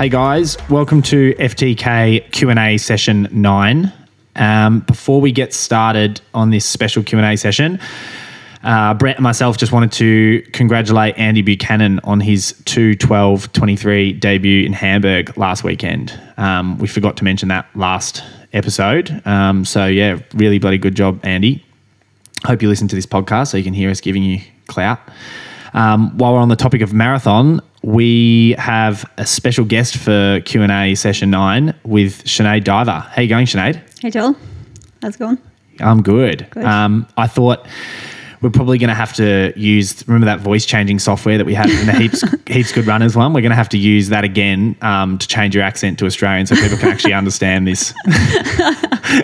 Hey guys, welcome to FTK Q&A session 9. Um, before we get started on this special Q&A session, uh, Brett and myself just wanted to congratulate Andy Buchanan on his 2-12-23 debut in Hamburg last weekend. Um, we forgot to mention that last episode. Um, so yeah, really bloody good job, Andy. Hope you listen to this podcast so you can hear us giving you clout. Um, while we're on the topic of marathon, we have a special guest for Q and A session nine with Sinead Diver. How you going, Sinead? Hey Joel, how's it going? I'm good. Good. Um, I thought we're probably going to have to use remember that voice changing software that we had in the heaps heaps good runners one. We're going to have to use that again um, to change your accent to Australian so people can actually understand this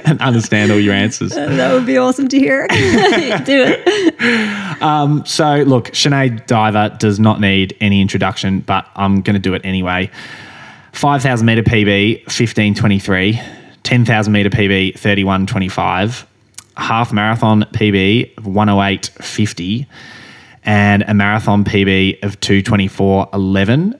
and understand all your answers. That would be awesome to hear. Do it. Um, so, look, Sinead Diver does not need any introduction, but I'm going to do it anyway. 5,000 meter PB, 1523. 10,000 meter PB, 3125. Half marathon PB of 108.50. And a marathon PB of 224.11.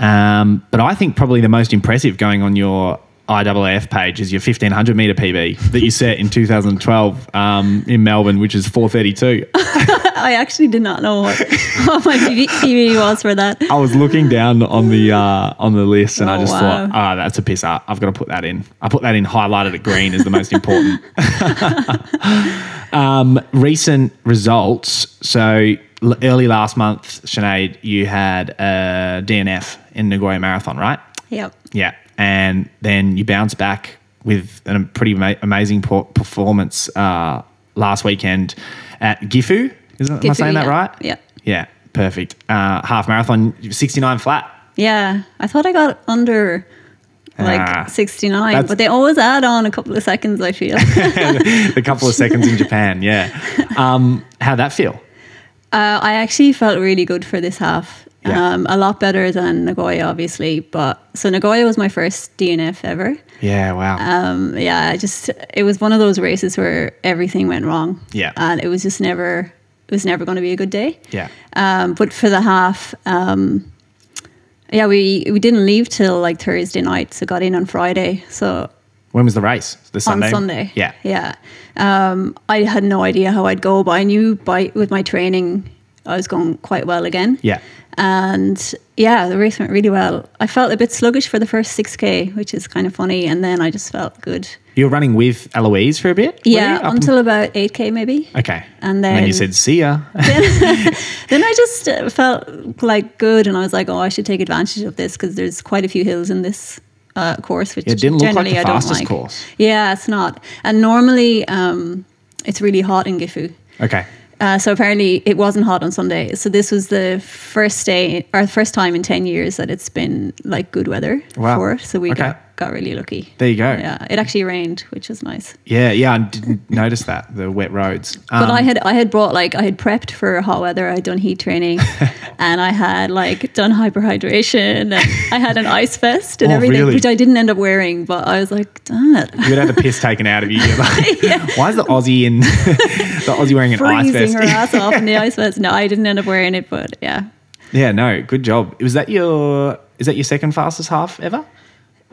Um, but I think probably the most impressive going on your IAAF page is your 1500 meter PB that you set in 2012 um, in Melbourne, which is 432. I actually did not know what, what my PB, was for that. I was looking down on the uh, on the list and I Oh, just wow. thought, ah, that's a pisser. I've got to put that in. I put that in highlighted at green as the most important. um, recent results. So l- early last month, Sinead, you had a DNF in Nagoya Marathon, right? Yep. Yeah, and then you bounce back with a pretty ama- amazing performance uh, last weekend at Gifu. Is that, am I Gifu, saying that right? Yeah. Yeah, perfect. Uh, half marathon, 69 flat. Yeah. I thought I got under like Ah, 69, but they always add on a couple of seconds, I feel. the couple of seconds in Japan. Yeah. Um, how'd that feel? Uh, I actually felt really good for this half. Yeah. Um, a lot better than Nagoya, obviously. But so Nagoya was my first DNF ever. Yeah. Wow. Um, yeah, just it was one of those races where everything went wrong. Yeah. and it was just never it was never going to be a good day. yeah. Um, but for the half, um, yeah, we we didn't leave till like Thursday night, so got in on Friday. So When was the race? The Sunday. on Sunday, Yeah. yeah. Um, I had no idea how I'd go, but I knew by with my training, I was going quite well again. Yeah. And yeah, the race went really well. I felt a bit sluggish for the first 6K, which is kind of funny. And then I just felt good. You were running with Eloise for a bit. Yeah, you? Until about 8K maybe. Okay. and then you then- said, "See ya." Then I just uh, felt like good. And I was like, oh, I should take advantage of this because there's quite a few hills in this uh, course, which It didn't look like the fastest like. course. Yeah, it's not. And normally um, it's really hot in Gifu. Okay. Uh, so apparently it wasn't hot on Sunday. So this was the first day or first time in 10 years that it's been like good weather Wow. for. So we Okay. got, got really lucky. There you go. Yeah, it actually rained, which was nice. Yeah. Yeah. I didn't notice that the wet roads. But Um, I had I had brought like I had prepped for hot weather. I'd done heat training, and I had like done hyperhydration, and I had an ice vest and Oh, everything, really? which I didn't end up wearing. But I was like, damn it, you would have the piss taken out of you. You're like, Why is the Aussie in the Aussie wearing an ice freezing vest? her ass off in the ice vest. No, I didn't end up wearing it, but yeah. Yeah, no, good job. Was that your is that your second fastest half ever?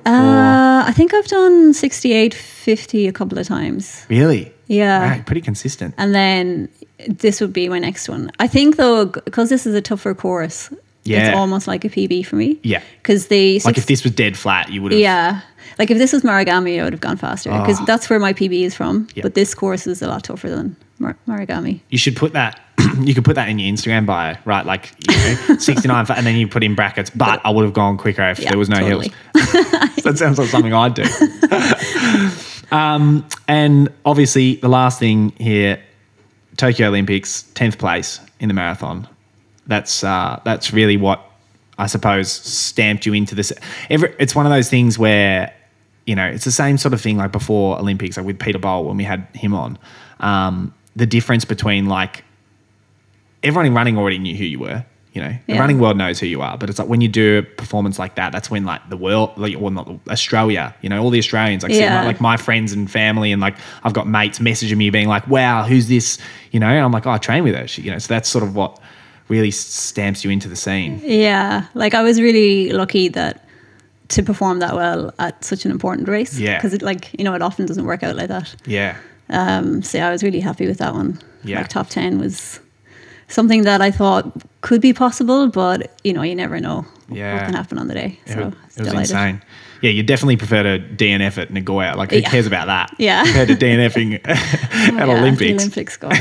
Uh, I think I've done sixty eight fifty a couple of times. Really? Yeah. Pretty consistent. And then this would be my next one. I think though, because this is a tougher course, Yeah. it's almost like a PB for me. Yeah. Because the Like if this was dead flat, you would have. Yeah. Like if this was Marugame, I would have gone faster because Oh. that's where my PB is from. Yeah. But this course is a lot tougher than Mar- Marugame. You should put that. you could put that in your Instagram bio, right? Like you know, sixty nine, and then you put in brackets. But I would have gone quicker if Yeah, there was no totally. hills. that sounds like something I'd do. um, and obviously, the last thing here, Tokyo Olympics, tenth place in the marathon. That's uh, that's really what I suppose stamped you into this. Every, it's one of those things where you know it's the same sort of thing like before Olympics, like with Peter Bol when we had him on. Um, the difference between like everyone in running already knew who you were. You know, the Yeah. running world knows who you are, but it's like when you do a performance like that, that's when like the world, like, well, not Australia, you know, all the Australians, like, Yeah. my, like my friends and family, and like I've got mates messaging me being like, "Wow, who's this?" You know, and I'm like, "Oh, I train with her." She, you know, so that's sort of what really stamps you into the scene. Yeah, like I was really lucky that to perform that well at such an important race. Yeah. because it like you know it often doesn't work out like that. Yeah. Um, so yeah, I was really happy with that one. Yeah. like top ten was something that I thought could be possible, but you know you never know Yeah. what can happen on the day. It, So it was delighted. insane. Yeah, you definitely prefer to DNF at Nagoya. Like, who Yeah. cares about that? Yeah. Compared to DNFing at Yeah, the Olympics. Olympics, God.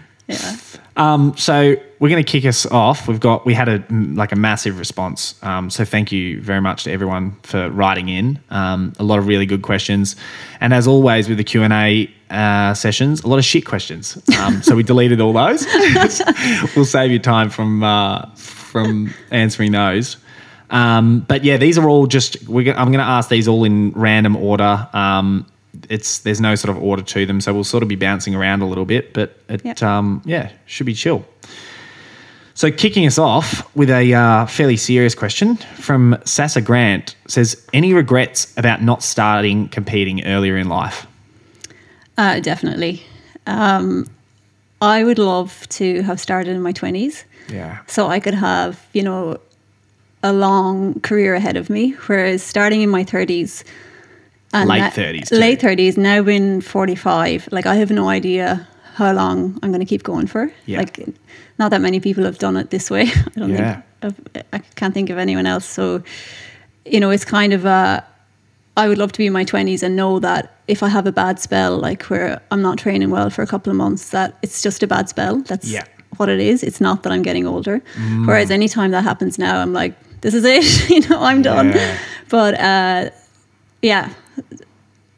yeah. Um, so we're going to kick us off. We've got we had a like a massive response. Um, so thank you very much to everyone for writing in. Um, a lot of really good questions, and as always with the Q and A uh, sessions, a lot of shit questions. Um, so we deleted all those. we'll save you time from uh, from answering those. Um, but yeah, these are all just. I'm going to ask these all in random order. It's there's no sort of order to them, so we'll sort of be bouncing around a little bit, but it Yep. um, yeah should be chill. So kicking us off with a uh, fairly serious question from Sasa Grant says, "Any regrets about not starting competing earlier in life?" Uh, definitely. Um, I would love to have started in my 20s Yeah, so I could have, you know, a long career ahead of me. Whereas starting in my 30s, and Late na- 30s too. late 30s, now being 45, like I have no idea how long I'm going to keep going for. Yeah. Like, not that many people have done it this way. I don't Yeah. think, I've, I can't think of anyone else. So, you know, it's kind of a, I would love to be in my 20s and know that if I have a bad spell, like where I'm not training well for a couple of months, that it's just a bad spell. That's Yeah. what it is. It's not that I'm getting older. Whereas anytime that happens now, I'm like, this is it. you know, I'm done. Yeah. But uh, yeah,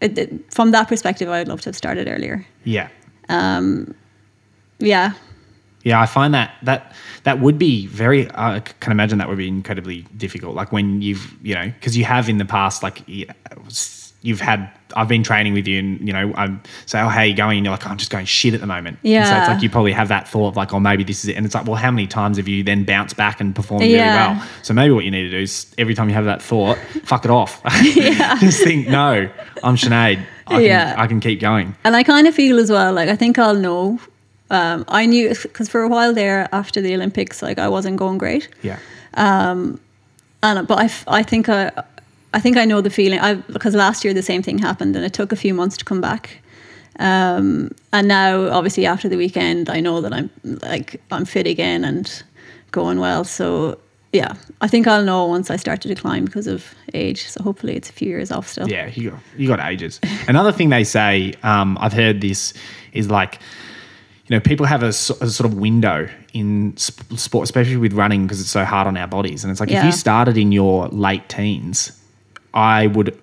it, it- from that perspective, I would love to have started earlier. yeah, um, Yeah. yeah. I find that that that would be very. I can imagine that would be incredibly difficult. Like when you've you know because you have in the past like you've had. I've been training with you, and you know, I'm say, "Oh, how are you going?" And you're like, "I'm just going shit at the moment." And so it's like you probably have that thought of like, "Oh, maybe this is it." And it's like, well, how many times have you then bounced back and performed really Yeah. well? So maybe what you need to do is every time you have that thought, fuck it off. just think, no, I'm Sinead. I can, Yeah. I can keep going. And I kind of feel as well, like I think I'll know. Um, I knew because for a while there after the Olympics, like I wasn't going great. Yeah. Um, and but I, f- I think I, I think I know the feeling. I because last year the same thing happened, and it took a few months to come back. Um, and now, obviously, after the weekend, I know that I'm like I'm fit again and going well. So yeah, I think I'll know once I start to decline because of age. So hopefully, it's a few years off still. Yeah, you got, you got ages. Another thing they say, um, I've heard this, is like, you know, people have a, a sort of window in sp- sport, especially with running because it's so hard on our bodies. And it's like if you started in your late teens, I would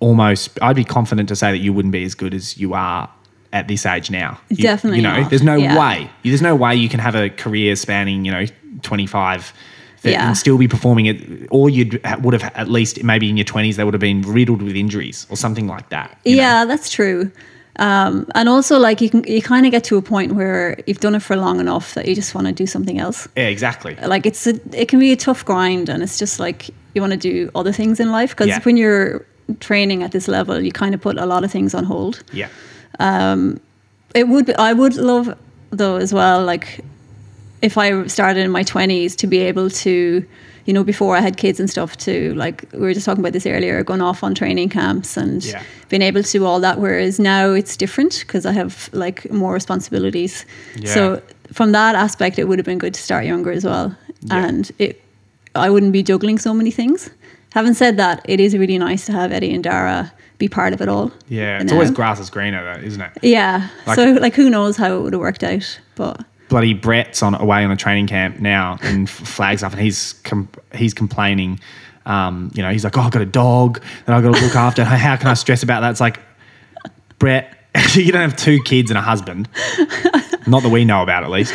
almost, I'd be confident to say that you wouldn't be as good as you are at this age now. You- Definitely You know, not. there's no Yeah. way. There's no way you can have a career spanning, you know, 25 that Yeah. and still be performing it, or you would have at least maybe in your 20s, they would have been riddled with injuries or something like that. you know? Yeah, that's true. Um, and also, like you can, you kind of get to a point where you've done it for long enough that you just want to do something else. Yeah, exactly. Like it's a, it can be a tough grind, and it's just like you want to do other things in life because Yeah. when you're training at this level, you kind of put a lot of things on hold. Yeah. Um, it would, be, I would love though as well, like if I started in my twenties to be able to, you know, before I had kids and stuff, to like we were just talking about this earlier, going off on training camps and Yeah. being able to do all that. Whereas now it's different because I have like more responsibilities. Yeah. So from that aspect, it would have been good to start younger as well, Yeah. and it, I wouldn't be juggling so many things. Having said that, it is really nice to have Eddie and Dara be part of it all. Yeah. It's now. always grass is greener, though, isn't it? Yeah. Like- so like, who knows how it would have worked out, but. Bloody Brett's on away on a training camp now and flags up, and he's com- he's complaining. Um, you know, he's like, "Oh, I've got a dog that I've got to look after. How- How can I stress about that?" It's like, Brett, you don't have two kids and a husband. Not that we know about, at least.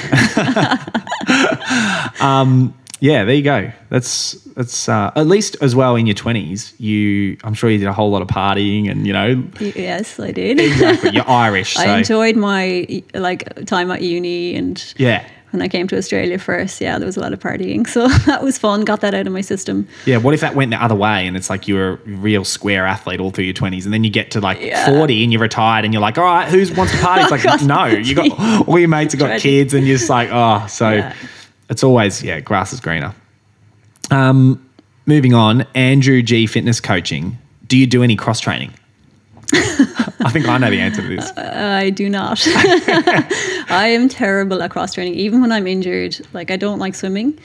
um, yeah, there you go. That's that's uh, at least as well in your twenties. You, I'm sure you did a whole lot of partying, and you know, Yes, I did. exactly. You're Irish, so I enjoyed my like time at uni and yeah. when I came to Australia first, yeah, there was a lot of partying. So that was fun. Got that out of my system. Yeah, what if that went the other way and it's like you're a real square athlete all through your 20s and then you get to like Yeah. 40 and you're retired and you're like, all right, who wants to party? It's like, God, no, you got all your mates have got kids and you're just like, oh, so Yeah. It's always, yeah, grass is greener. Um, moving on, Andrew G Fitness Coaching. Do you do any cross training? I think I know the answer to this. I do not. I am terrible at cross training. Even when I'm injured, like I don't like swimming.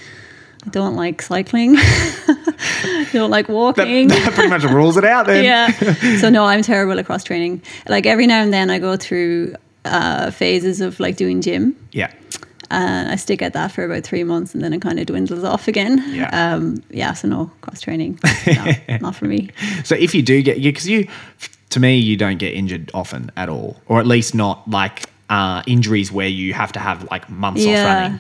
I don't like cycling. I don't like That, walking. that pretty much rules it out then. yeah. So no, I'm terrible at cross training. Like every now and then I go through uh, phases of like doing gym Yeah. And I stick at that for about three months and then it kind of dwindles off again. Yeah. Um, yeah. So no cross training. No, not for me. So if you do get, because you, to me, you don't get injured often at all, or at least not like uh, injuries where you have to have like months off Yeah.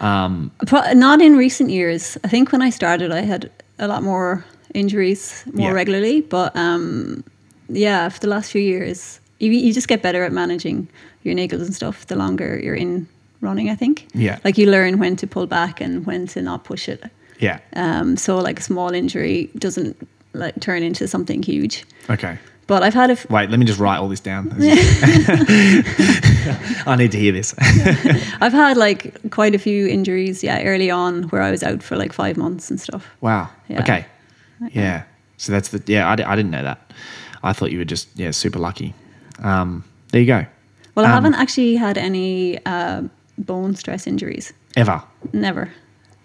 running. Pro- not in recent years. I think when I started, I had a lot more injuries more Yeah. regularly. But um, yeah, for the last few years, you, you just get better at managing your niggles and stuff the longer you're in running, I think. Yeah. Like you learn when to pull back and when to not push it. Yeah. Um, so like a small injury doesn't like turn into something huge. Okay. But I've had a f- Wait, let me just write all this down. I need to hear this. I've had like quite a few injuries, yeah, early on where I was out for like five months and stuff. wow. Yeah. Okay. Yeah. So that's the, yeah, I, I didn't know that. I thought you were just, yeah, super lucky. Um, there you go. Well, I Um, haven't actually had any uh, bone stress injuries. Ever. Never.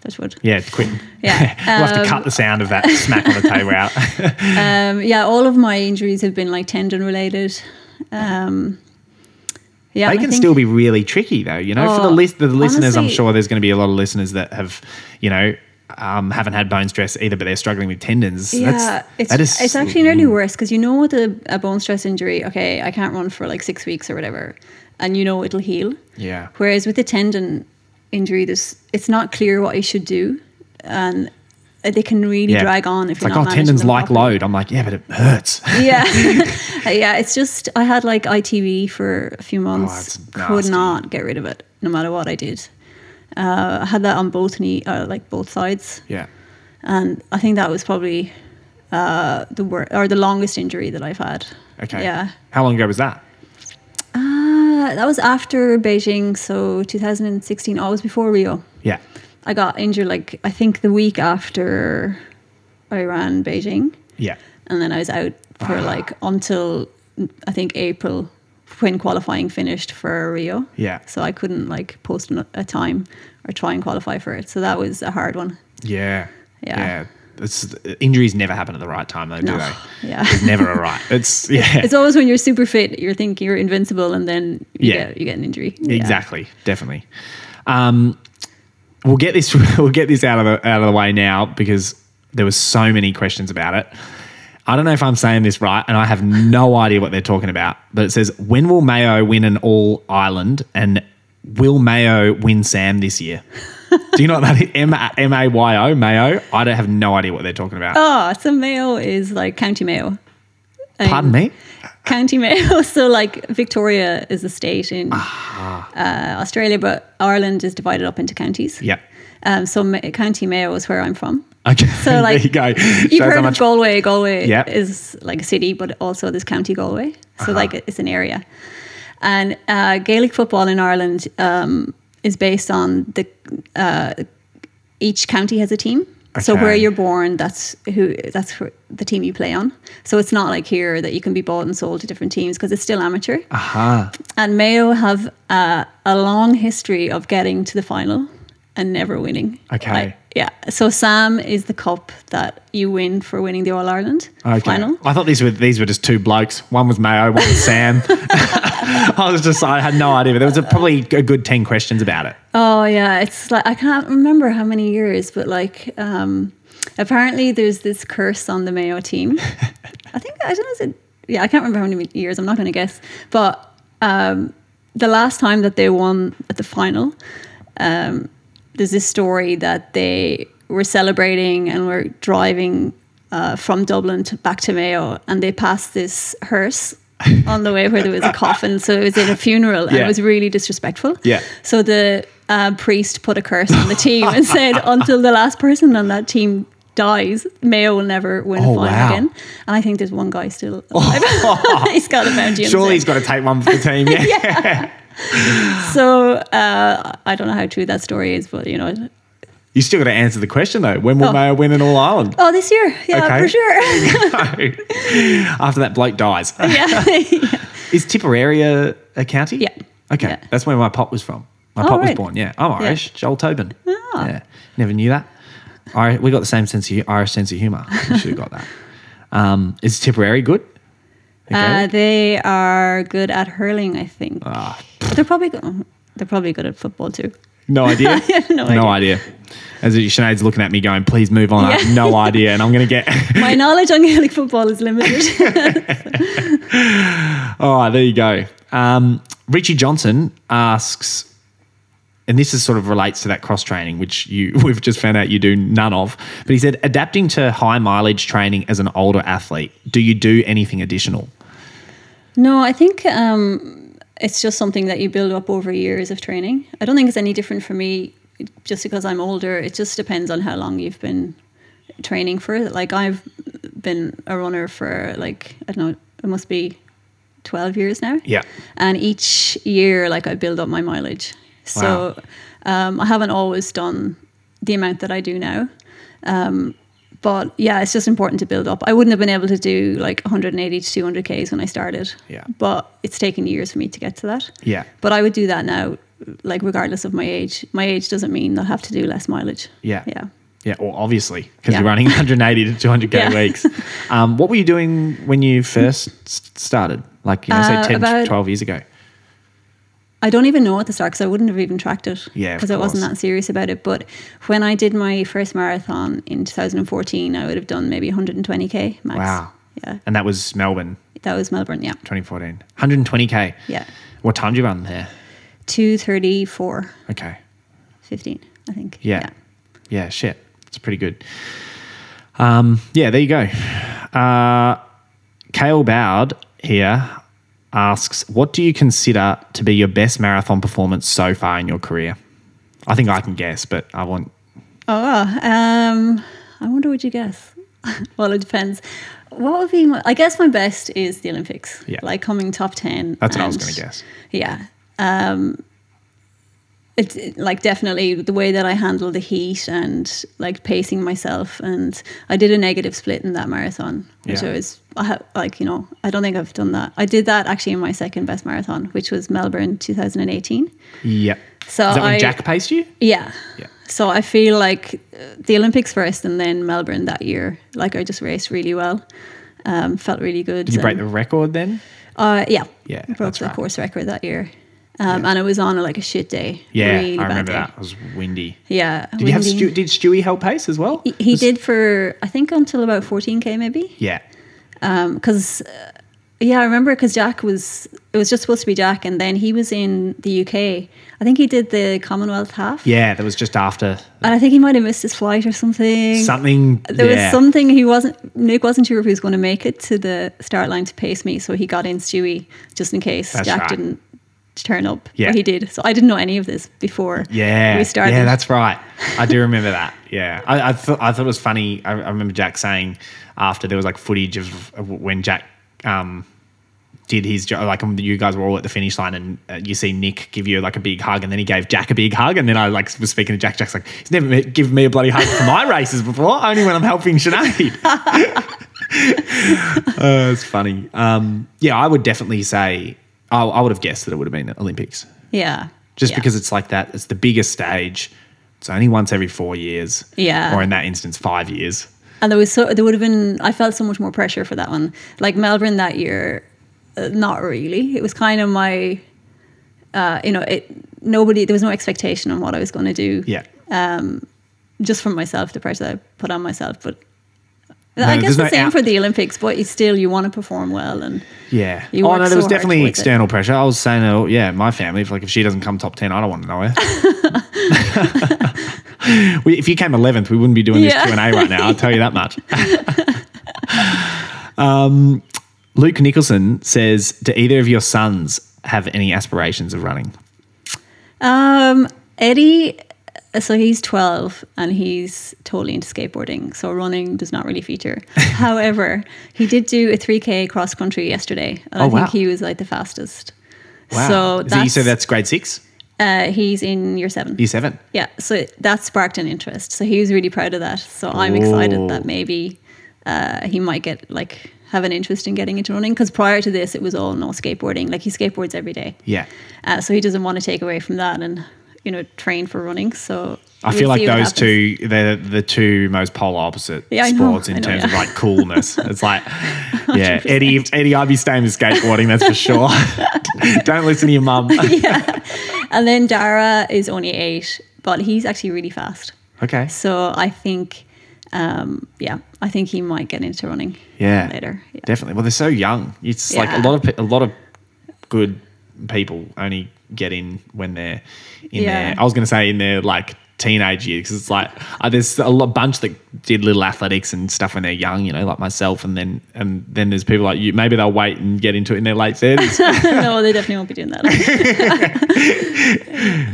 Touch wood. Yeah, quit. Yeah, we'll have to um, cut the sound of that smack on the table out. Um, yeah, all of my injuries have been like tendon related. Um, yeah, they can think- still be really tricky though. You know, for the Oh, list, the listeners, I'm sure there's going to be a lot of listeners that have, you know, um, haven't had bone stress either, but they're struggling with tendons. Yeah, That's, it's that is, it's actually nearly worse because you know with a, a bone stress injury, okay, I can't run for like six weeks or whatever, and you know it'll heal. Yeah. Whereas with the tendon injury, there's it's not clear what you should do, and they can really Yeah. drag on if It's you're like, not oh, tendons like properly. load. I'm like, yeah, but it hurts. yeah yeah it's just i had like itb for a few months Oh, could not get rid of it no matter what i did uh, i had that on both knee uh, like both sides yeah. and i think that was probably uh, the wor- or the longest injury that i've had Okay. yeah How long ago was that? Uh, that was after beijing so 2016 oh, it was before rio Yeah. i got injured like i think the week after i ran beijing Yeah. and then I was out for like until I think April when qualifying finished for Rio. Yeah. So I couldn't like post a time or try and qualify for it. So that was a hard one. Yeah. Yeah. Yeah. It's, injuries never happen at the right time, though, do No. they? Yeah. It's never a right. It's yeah. It's always when you're super fit, you're thinking you're invincible, and then you Yeah. get you get an injury. Yeah. Exactly, definitely. Um, we'll get this. We'll get this out of the out of the way now because there was so many questions about it. I don't know if I'm saying this right, and I have no idea what they're talking about. But it says, "When will Mayo win an All Ireland?" and "Will Mayo win Sam this year?" Do you know what that is? M M A Y O Mayo. I don't have no idea what they're talking about. Oh, so Mayo is like County Mayo. Um, Pardon me. County Mayo. So like Victoria is a state in Ah. uh, Australia, but Ireland is divided up into counties. Yeah. Um, so Ma- County Mayo is where I'm from. Okay. So, like, there you go. You've Shows heard how of Galway. Galway Yep. is like a city, but also there's County Galway. So Uh-huh. like it's an area. And uh, Gaelic football in Ireland um, is based on the uh, each county has a team. So where you're born, that's who that's who, the team you play on. So it's not like here that you can be bought and sold to different teams because it's still amateur. Aha. And Mayo have uh, a long history of getting to the final and never winning. Okay. Like, yeah. So Sam is the cup that you win for winning the All Ireland Okay. final. I thought these were these were just two blokes. One was Mayo, one was Sam. I was just I had no idea, but there was a, probably a good ten questions about it. Oh yeah, it's like I can't remember how many years, but like um, apparently there's this curse on the Mayo team. I think I don't know. Is it? Yeah, I can't remember how many years. I'm not going to guess. But um, the last time that they won at the final, um, there's this story that they were celebrating and were driving uh, from Dublin to back to Mayo, and they passed this hearse on the way where there was a coffin. So it was in a funeral, and Yeah. it was really disrespectful. Yeah. So the uh, priest put a curse on the team and said, until the last person on that team dies, Mayo will never win Oh, a final wow. again. And I think there's one guy still alive. he's got a bounty. on Surely he's got to take one for the team. Yeah. head. So uh, I don't know how true that story is, but you know, You still got to answer the question though. When will Oh. Mayo win an All Ireland? Oh, this year, yeah, Okay. for sure. After that bloke dies. yeah. Is Tipperary a, a county? Yeah. Okay. Yeah. That's where my pop was from. My Oh, pop was born. Yeah. I'm Irish. Joel Tobin. Ah. Yeah. Never knew that. We got the same sense of Irish sense of humour. We should have got that. Um, is Tipperary good? Uh, they are good at hurling, I think. Ah, But they're probably good. They're probably good at football too. no idea. no no idea. As Sinead's looking at me going, please move on. I have no idea. And I'm going to get. My knowledge on Gaelic football is limited. All right, there you go. Um, Richie Johnson asks, and this is sort of relates to that cross training, which you we've just found out you do none of. But he said, adapting to high mileage training as an older athlete, do you do anything additional? no, I think um, it's just something that you build up over years of training. I don't think it's any different for me just because I'm older. It just depends on how long you've been training for it. Like I've been a runner for like I don't know, it must be twelve years now. Yeah. and each year like i build up my mileage so um, i haven't always done the amount that i do now um, but yeah it's just important to build up i wouldn't have been able to do like 180 to 200 ks when i started Yeah. but it's taken years for me to get to that Yeah. but i would do that now like regardless of my age my age doesn't mean i'll have to do less mileage Yeah. yeah Yeah, well, obviously, because Yeah. you're running 180 to 200k Yeah. weeks. Um, what were you doing when you first started? Like, you know, say Uh, 10, about- 12 years ago? I don't even know at the start because I wouldn't have even tracked it. Yeah, because I wasn't that serious about it. But when I did my first marathon in 2014, I would have done maybe 120k max. Wow. Yeah, And that was Melbourne, that was Melbourne. Yeah, 2014. 120k. yeah, What time did you run there? 234, Okay. 15, I think. Yeah. Yeah, shit. It's pretty good. Um, yeah, there you go. Uh, Kale Bowd here asks, what do you consider to be your best marathon performance so far in your career? I think I can guess, but I want Oh, um, I wonder what you guess. well, it depends. What would be? My, I guess my best is the Olympics. Yeah. like coming top ten. That's what I was gonna guess. Yeah. Um, it's like definitely the way that I handle the heat and like pacing myself. And I did a negative split in that marathon, which Yeah. I was I ha- like you know I don't think I've done that. I did that actually in my second best marathon, which was Melbourne 2018. Yeah. So Is that when I- Jack paced you? Yeah. Yeah. So I feel like uh, the Olympics first and then Melbourne that year. Like I just raced really well. Um, felt really good. Did you break the record then? uh, yeah. Yeah, Broke that's the right. course record that year. Um, And it was on like a shit day. Yeah, really I remember that. It was windy. Yeah. Did you have windy. Stu, did Stewie help pace as well? He, he Was- did for I think until about 14k maybe. Yeah. Because uh, yeah, I remember because Jack was it was just supposed to be Jack, and then he was in the UK. I think he did the Commonwealth half. Yeah, that was just after And I think he might have missed his flight or something. something. There yeah. was something he wasn't. Nick wasn't sure if he was going to make it to the start line to pace me, so he got in Stewie just in case That's Jack right. didn't turn up. Yeah. he did. So I didn't know any of this before. Yeah, we started. Yeah, that's right. I do remember that. Yeah, I, I thought I thought it was funny. I, I remember Jack saying after there was like footage of, of when Jack um, did his job. Like um, you guys were all at the finish line, and uh, you see Nick give you like a big hug, and then he gave Jack a big hug, and then I like was speaking to Jack. Jack's like, he's never given me a bloody hug for my races before, only when I'm helping Sinead. uh, it's funny. Um, yeah, I would definitely say I, I would have guessed that it would have been Olympics yeah, just yeah. because it's like that. It's the biggest stage. It's only once every four years. Yeah. Or in that instance, five years. And there was so there would have been. I felt so much more pressure for that one. Like Melbourne that year, uh, not really. It was kind of my, uh, you know, it. Nobody. There was no expectation on what I was going to do. Yeah. Just from myself, the pressure that I put on myself. But No, I guess the no same out- for the Olympics. But you still you want to perform well and. Yeah. You oh no, so there was hard definitely towards it. external pressure. I was saying, oh yeah, my family. If like if she doesn't come top ten, I don't want to know her. we, if you came eleventh, we wouldn't be doing this Q and A right now. I'll tell you that much. um, Luke Nicholson says, "Do either of your sons have any aspirations of running?" Um, Eddie, so he's 12 and he's totally into skateboarding. So running does not really feature. However, he did do a 3K cross country yesterday. And Oh, I think he was like the fastest. Wow. So that's, you said that's grade six. Uh, he's in year seven. Year seven. Yeah, so that sparked an interest. So he was really proud of that. So I'm excited that maybe uh, he might get like have an interest in getting into running because prior to this it was all no skateboarding. Like he skateboards every day, Yeah. uh, so he doesn't want to take away from that and you know train for running. So I feel like those two, they're the two most polar opposite Yeah, I know, sports in know, terms of like coolness. It's like, yeah, Eddie, Eddie, I'd be staying with skateboarding, that's for sure. Don't listen to your mum. yeah. And then Dara is only eight, but he's actually really fast. Okay. So I think, um, yeah, I think he might get into running Yeah. later. Yeah. Definitely. Well, they're so young. It's like a lot of a lot of good people only get in when they're in Yeah. their. I was going to say in their like teenage years because it's like uh, there's a lot, bunch that did little athletics and stuff when they're young. You know, like myself, and then and then there's people like you. Maybe they'll wait and get into it in their late thirties. no, they definitely won't be doing that.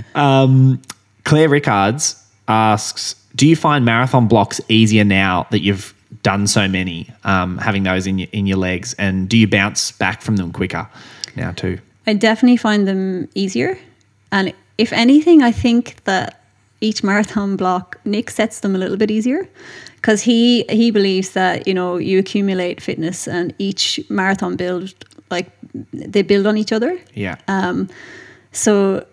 Claire Rickards asks, "Do you find marathon blocks easier now that you've done so many, um, having those in your in your legs, and do you bounce back from them quicker now too?" I definitely find them easier. And if anything, I think that each marathon block, Nick sets them a little bit easier because he, he believes that, you know, you accumulate fitness and each marathon build, like they build on each other. Yeah. Um, So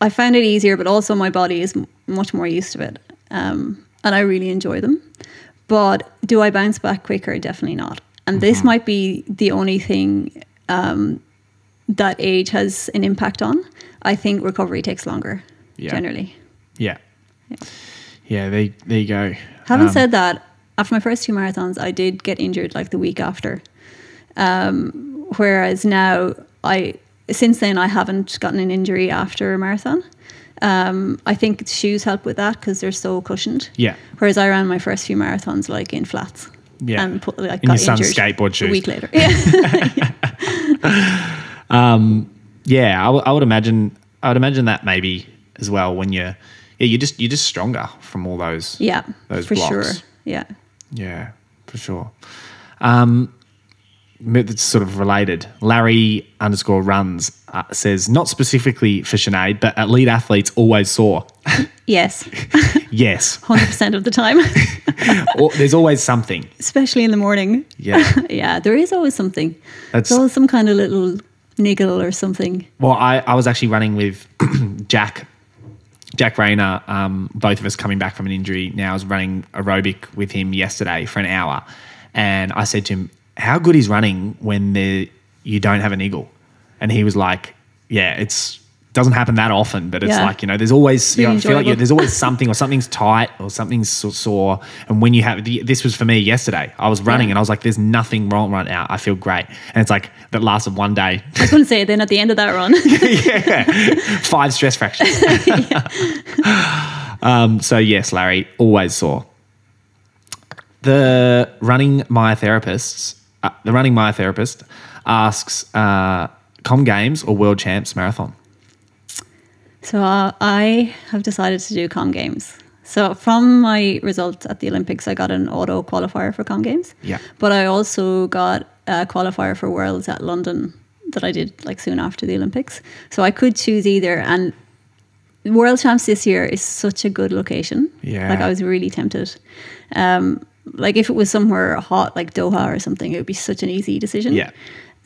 I found it easier, but also my body is m- much more used to it. Um, and I really enjoy them. But do I bounce back quicker? Definitely not. And this Mm-hmm. might be the only thing um, that age has an impact on. I think recovery takes longer Yeah. generally. Yeah. Yeah, there, there you go. Having Um, said that, after my first two marathons, I did get injured like the week after. Um, whereas now, I since then I haven't gotten an injury after a marathon. Um, I think shoes help with that because they're so cushioned. Yeah. Whereas I ran my first few marathons like in flats. Yeah. And put, like, In got son's injured skateboard A week later. Yeah. yeah, I, w- I would imagine. I would imagine that maybe as well when you're. Yeah, you're just you're just stronger from all those. yeah. Those for blocks. sure. Yeah. Yeah, for sure. Um, it's sort of related. Larry underscore runs uh, says not specifically for Sinead, but elite athletes always sore. Yes. yes, Hundred percent of the time, or, there's always something. especially in the morning. Yeah. Yeah, there is always something. That's- There's always some kind of little niggle or something. Well, I, I was actually running with Jack, Jack Rayner. Um, both of us coming back from an injury. Now I was running aerobic with him yesterday for an hour, and I said to him, "How good is running when there you don't have a niggle?" And he was like, "Yeah, it's." Doesn't happen that often, but it's Yeah. like you know, there's always you know, I feel like enjoyable. there's always something, or something's tight, or something's so- sore. And when you have this was for me yesterday, I was running Yeah. and I was like, "There's nothing wrong right now. I feel great." And it's like that lasted one day, I was going to say, then at the end of that run, yeah, five stress fractures. um, so yes, Larry, always sore. The running myotherapist, uh, the running myotherapist asks, uh, "Com Games or World Champs Marathon?" So uh, I have decided to do Com Games. So from my results at the Olympics, I got an auto qualifier for Com Games. Yeah. But I also got a qualifier for Worlds at London that I did like soon after the Olympics. So I could choose either. And World Champs this year is such a good location. Yeah. Like I was really tempted. Um, like if it was somewhere hot like Doha or something, it would be such an easy decision. Yeah.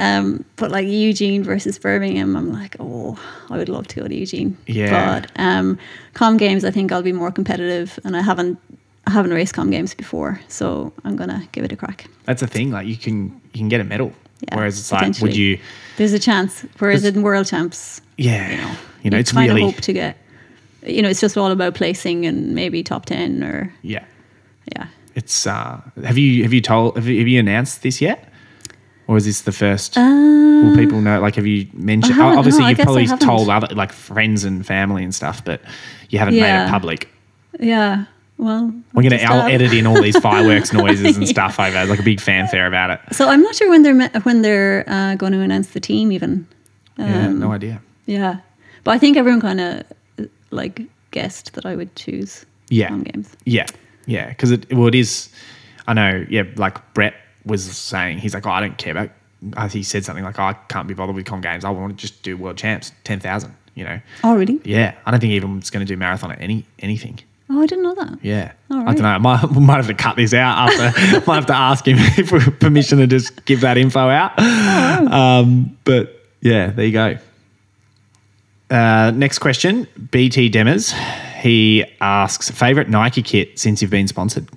Um, but like Eugene versus Birmingham, I'm like, oh, I would love to go to Eugene. Yeah. But um, Com Games, I think I'll be more competitive, and I haven't I haven't raced Com Games before, so I'm gonna give it a crack. That's the thing. Like you can you can get a medal, Yeah, whereas it's like, would you? There's a chance. Whereas in World Champs, Yeah, you know, you it's kind really of hope to get. You know, it's just all about placing and maybe top ten or yeah. yeah. It's uh, have you have you told have you, have you announced this yet, or is this the first? Uh, Will people know? Like, have you mentioned? Obviously, no, you've probably told other like friends and family and stuff, but you haven't made it public. Yeah. Well, We're gonna I'll uh, edit in all these fireworks noises and stuff over like a big fanfare about it. So I'm not sure when they're when they're uh, going to announce the team even. yeah, Um, no idea. Yeah, but I think everyone kind of like guessed that I would choose. Yeah. Games. Yeah, yeah, because it well, it is. I know. Yeah, like Brett was saying, he's like, oh, I don't care about. I he said something like, oh, I can't be bothered with com games. I want to just do world champs, ten thousand. You know. Oh, really? Yeah, I don't think even it's going to do marathon at any anything. Oh, I didn't know that. Yeah, I don't know. I might, we might have to cut this out after. might have to ask him for permission to just give that info out. Oh. Um, but yeah, there you go. Uh, next question, BT Demers. He asks, favorite Nike kit since you've been sponsored?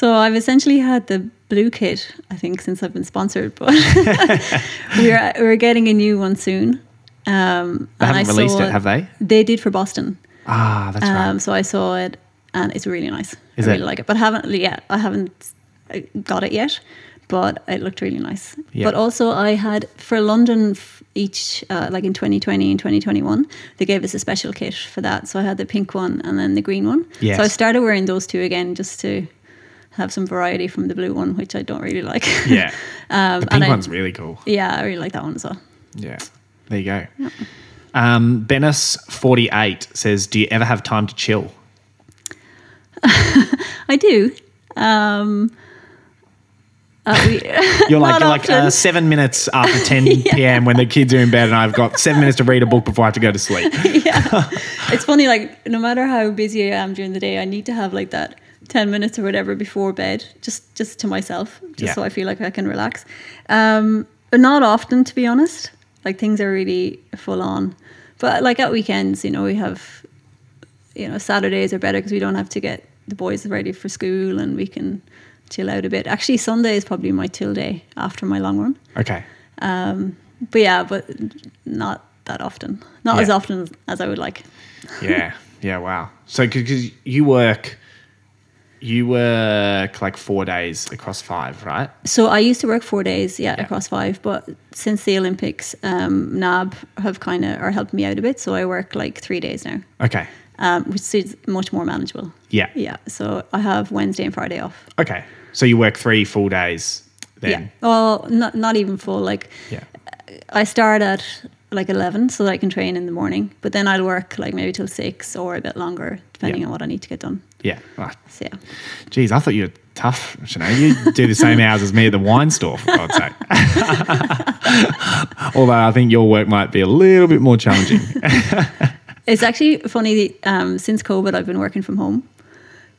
So I've essentially had the blue kit, I think, since I've been sponsored, but we're we're getting a new one soon. Um, They haven't released saw it, have they? They did for Boston. Ah, that's Um, right. so I saw it, and it's really nice. Is I it? really like it, but I haven't yet. I haven't uh, got it yet, but it looked really nice. Yeah. But also, I had for London each uh, like in 2020 and 2021, they gave us a special kit for that. So I had the pink one and then the green one. Yes. So I started wearing those two again just to have some variety from the blue one, which I don't really like. Yeah, um, the and pink I- one's really cool. Yeah, I really like that one as well. Yeah, there you go. Um, Bennis48 says, Do you ever have time to chill? I do. Um, uh, we, You're like, you're like uh, seven minutes after 10 p.m. when the kids are in bed, and I've got seven minutes to read a book before I have to go to sleep. yeah. It's funny, like, no matter how busy I am during the day, I need to have like that 10 minutes or whatever before bed, just just to myself, just Yeah. so I feel like I can relax. Um, but not often, to be honest. Like, things are really full on. But like at weekends, you know, we have, you know, Saturdays are better because we don't have to get the boys ready for school and we can chill out a bit. Actually, Sunday is probably my chill day after my long run. Okay. Um, but yeah, but not that often. Not Yeah. as often as I would like. Yeah. Yeah. Wow. So, because you work, you work like four days across five, right? So I used to work four days, yeah, Yeah. across five. But since the Olympics, um, NAB have kind of are helping me out a bit. So I work like three days now, Okay. um, which is much more manageable. Yeah. Yeah. So I have Wednesday and Friday off. Okay. So you work three full days then? Yeah. Well, not not even full. Like Yeah. I start at like eleven, so that I can train in the morning. But then I'll work like maybe till six or a bit longer, depending Yeah. on what I need to get done. Yeah. Right. So. Geez, I thought you were tough, Sinead. You do the same hours as me at the wine store, for God's sake. Although I think your work might be a little bit more challenging. It's actually funny. Um, since COVID, I've been working from home,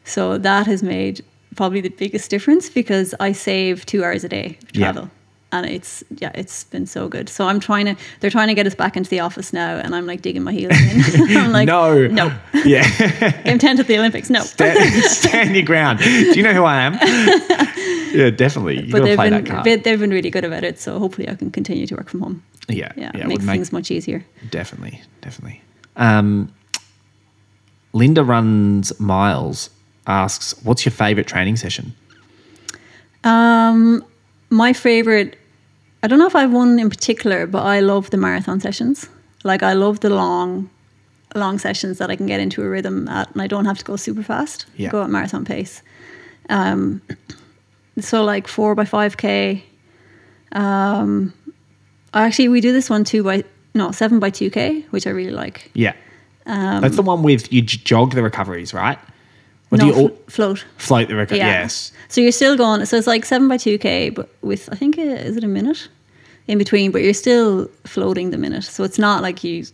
so that has made probably the biggest difference because I save two hours a day of Yeah. And it's yeah, it's been so good. So I'm trying to. They're trying to get us back into the office now, and I'm like digging my heels in. I'm like, no. no, Yeah. game tenth at the Olympics, no. stand, stand your ground. Do you know who I am? Yeah, definitely. You but they've been that card. they- they've been really good about it. So hopefully, I can continue to work from home. yeah, Yeah, yeah, it it makes make things much easier. definitely, definitely. Um, Linda runs miles. Asks, "What's your favorite training session?" Um, my favorite, I don't know if I have one in particular, but I love the marathon sessions. Like I love the long, long sessions that I can get into a rhythm at, and I don't have to go super fast. Yeah. Go at marathon pace. Um, so like four by five k. Um, actually, we do this one two by no seven by two k, which I really like. Yeah, that's the one with you jog the recoveries, right? Or no do you fl- float. Flight the record. Yeah. Yes. So you're still going. So it's like seven by two k, but with I think uh, is it a minute in between, but you're still floating the minute. So it's not like you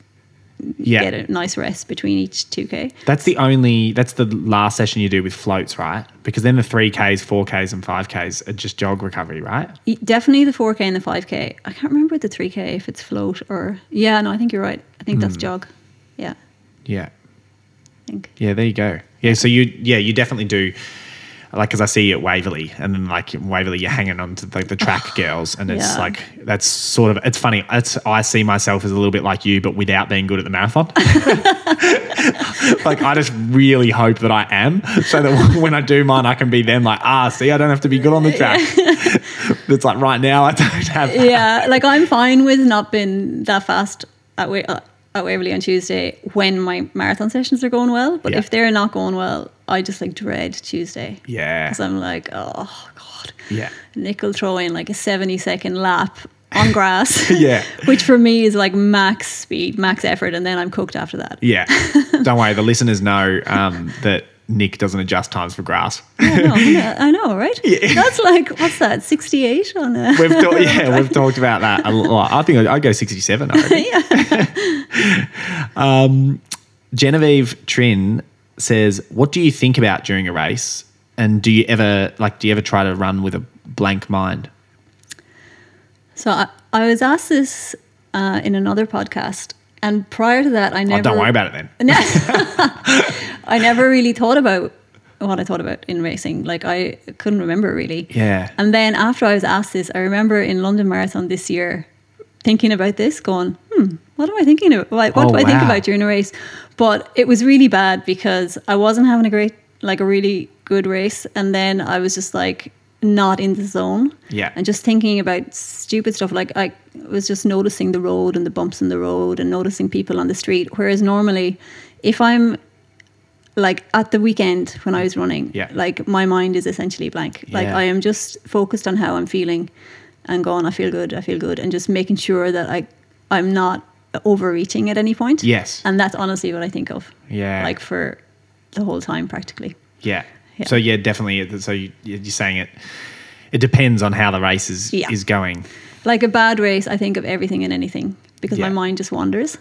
Yeah. get a nice rest between each two k. That's the only. That's the last session you do with floats, right? Because then the three Ks, four Ks, and five Ks are just jog recovery, right? Definitely the four k and the five k. I can't remember the three k if it's float or yeah. No, I think you're right. I think Hmm. that's jog. Yeah, Yeah. I think. Yeah, there you go. Yeah, so you yeah you definitely do. Like, because I see you at Waverley, and then like in Waverley, you're hanging on to like the track girls, and it's Yeah. like that's sort of it's funny. It's I see myself as a little bit like you, but without being good at the marathon. like I just really hope that I am, so that when I do mine, I can be them. Like ah, see, I don't have to be good on the track. it's like right now, I don't have. yeah, like I'm fine with not being that fast at, Wa- uh, at Waverley on Tuesday when my marathon sessions are going well. But Yeah. if they're not going well, I just like dread Tuesday. Yeah. Because I'm like, oh god, Yeah. nickel throwing like a 70 second lap on grass. Yeah. which for me is like max speed, max effort, and then I'm cooked after that. Yeah. Don't worry. The listeners know um, that Nick doesn't adjust times for grass. I know, I know, right? That's like what's that? Sixty-eight on a. We've talked, yeah, we've talked about that a lot. I think I'd, go sixty-seven. Reckon. um, Genevieve Trin says, "What do you think about during a race? And do you ever like? Do you ever try to run with a blank mind?" So I, I was asked this uh, in another podcast, and prior to that, I never. Oh, don't worry about it then. I never really thought about what I thought about in racing. Like I couldn't remember really. Yeah. And then after I was asked this, I remember in London Marathon this year thinking about this, going, hmm, what am I thinking of? What, what Oh, do I think about during a race? But it was really bad because I wasn't having a great, like a really good race. And then I was just like not in the zone. Yeah. And just thinking about stupid stuff. Like I was just noticing the road and the bumps in the road and noticing people on the street. Whereas normally, if I'm like at the weekend when I was running, Yeah. like my mind is essentially blank. Like Yeah. I am just focused on how I'm feeling and going, I feel good, I feel good, and just making sure that I I'm not overreaching at any point. Yes. And that's honestly what I think of. Yeah. Like for the whole time practically. Yeah. Yeah. So yeah, definitely. So you, you're saying it. It depends on how the race is Yeah. is going. Like a bad race, I think of everything and anything because Yeah. my mind just wanders.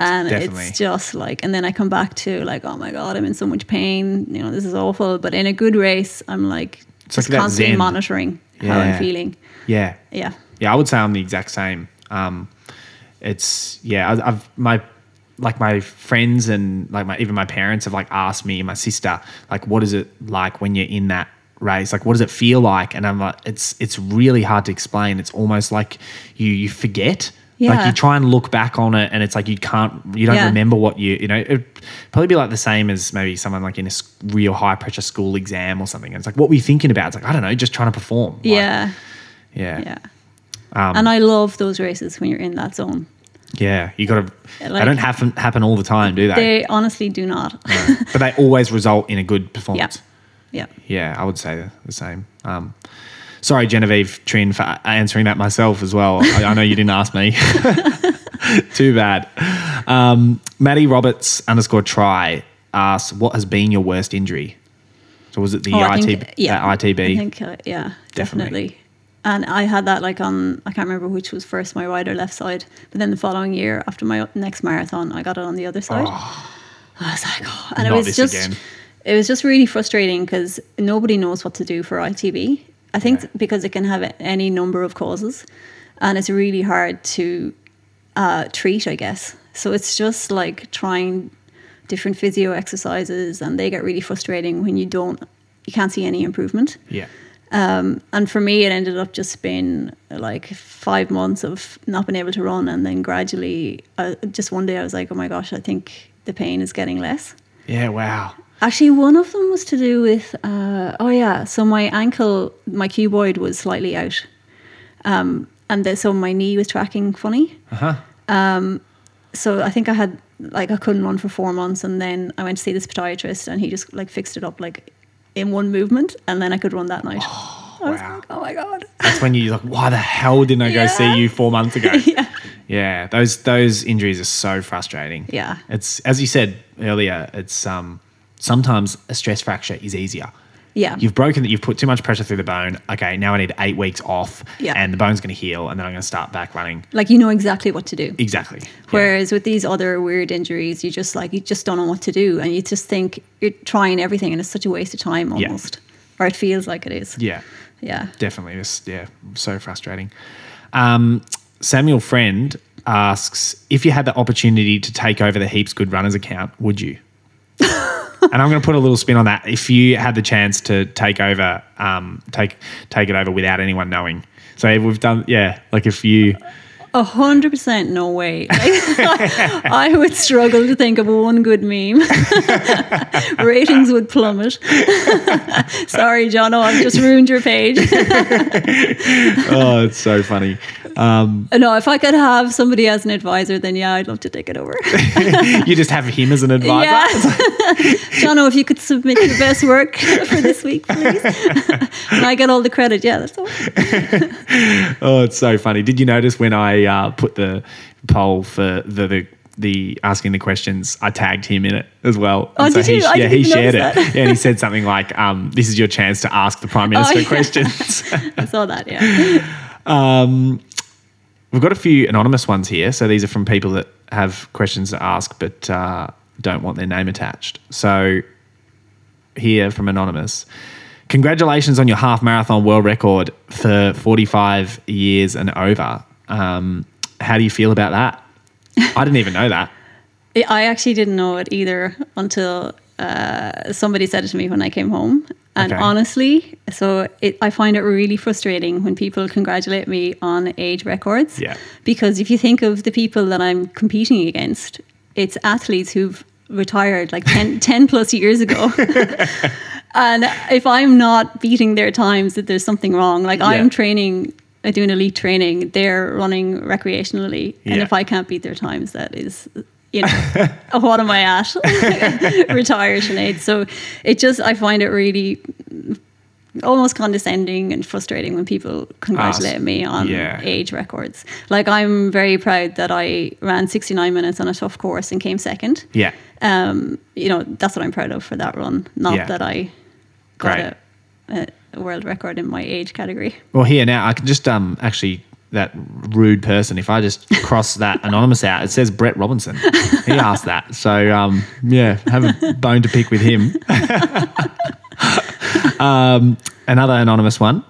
And Definitely. it's just like, and then I come back to like, oh my God, I'm in so much pain. You know, this is awful. But in a good race, I'm like, It's just like constantly zen. monitoring how I'm feeling. Yeah. Yeah. Yeah, I would say I'm the exact same. Um, it's yeah, I, I've my like my friends and like my even my parents have like asked me and my sister like, what is it like when you're in that race? Like, what does it feel like? And I'm like, it's it's really hard to explain. It's almost like you you forget. Like you try and look back on it, and it's like you can't, you don't Yeah. remember what you, you know. It'd probably be like the same as maybe someone like in a real high pressure school exam or something. And it's like, what were you thinking about? It's like I don't know, just trying to perform. Like, Yeah. yeah, Yeah. Um, and I love those races when you're in that zone. Yeah, you got to. they don't happen happen all the time, do they? They honestly do not. but they always result in a good performance. yeah. Yeah, I would say the, same. Um, sorry, Genevieve Trin, for answering that myself as well. I, I know you didn't ask me. Too bad. Um, Maddie Roberts underscore try asks, "What has been your worst injury?" So was it the Oh, I IT, think- yeah, uh, ITB? I think, uh, yeah, Definitely. definitely. And I had that like on, I can't remember which was first, my right or left side. But then the following year, after my next marathon, I got it on the other side. I was like, oh, and it was just, again. it was just really frustrating because nobody knows what to do for ITB. I think Yeah. because it can have any number of causes, and it's really hard to uh, treat, I guess. So it's just like trying different physio exercises, and they get really frustrating when you don't, you can't see any improvement. yeah, Um, and for me, it ended up just being like five months of not being able to run, and then gradually, uh, just one day, I was like, "Oh my gosh, I think the pain is getting less." yeah. Wow. Actually, one of them was to do with, uh, oh yeah, so my ankle, my cuboid was slightly out, um, and then, so my knee was tracking funny. Uh huh. So I think I had like I couldn't run for four months, and then I went to see this podiatrist, and he just like fixed it up like in one movement, and then I could run that night. I was wow. like, oh my god. That's when you're like, why the hell didn't I go see you four months ago? yeah. Yeah, those those injuries are so frustrating. Yeah. It's as you said earlier, it's um sometimes a stress fracture is easier. Yeah. You've broken that you've put too much pressure through the bone. Okay, now I need eight weeks off Yeah. and the bone's gonna heal and then I'm gonna start back running. like you know exactly what to do. Exactly. Yeah. Whereas with these other weird injuries, you just like you just don't know what to do, and you just think you're trying everything, and it's such a waste of time Yeah. almost, or it feels like it is. Yeah. Yeah. Definitely. It's yeah, so frustrating. Um, Samuel Friend asks if you had the opportunity to take over the Heaps Good Runners account, would you? and I'm going to put a little spin on that. If you had the chance to take over, um, take take it over without anyone knowing. So we've done, yeah. Like if you, A hundred percent, no way. I would struggle to think of one good meme. Ratings would plummet. Sorry, John. Oh, I've just ruined your page. oh, it's so funny. Um, no, if I could have somebody as an advisor, then yeah, I'd love to take it over. you just have him as an advisor. Yeah. John, if you could submit your best work for this week, please. and I get all the credit. Yeah, that's all. Oh, it's so funny. Did you notice when I uh, put the poll for the, the the asking the questions, I tagged him in it as well. Oh, And did he, you? I yeah, he shared it. Yeah, and he said something like, um, "This is your chance to ask the prime minister Oh, yeah. questions." I saw that. Yeah. Um, we've got a few anonymous ones here. So these are from people that have questions to ask but uh, don't want their name attached. So here from anonymous. Congratulations on your half marathon world record for 45 years and over. Um, how do you feel about that? I didn't even know that. I actually didn't know it either until uh, somebody said it to me when I came home. And Okay. honestly, so it, I find it really frustrating when people congratulate me on age records. Yeah. Because if you think of the people that I'm competing against, it's athletes who've retired like 10, 10 plus years ago. and if I'm not beating their times, that there's something wrong. Like Yeah. I'm training, uh, doing elite training, they're running recreationally. And if I can't beat their times, that is, you know, what am I at? Retired Sinead. So it just, I find it really almost condescending and frustrating when people congratulate me on Yeah. age records. Like I'm very proud that I ran 69 minutes on a tough course and came second. Yeah. Um, you know, that's what I'm proud of for that run. Not Yeah. that I got a, a world record in my age category. Well, here now, I can just um actually that rude person. If I just cross that anonymous out, it says Brett Robinson. He asked that, so um yeah, have a bone to pick with him. um, another anonymous one.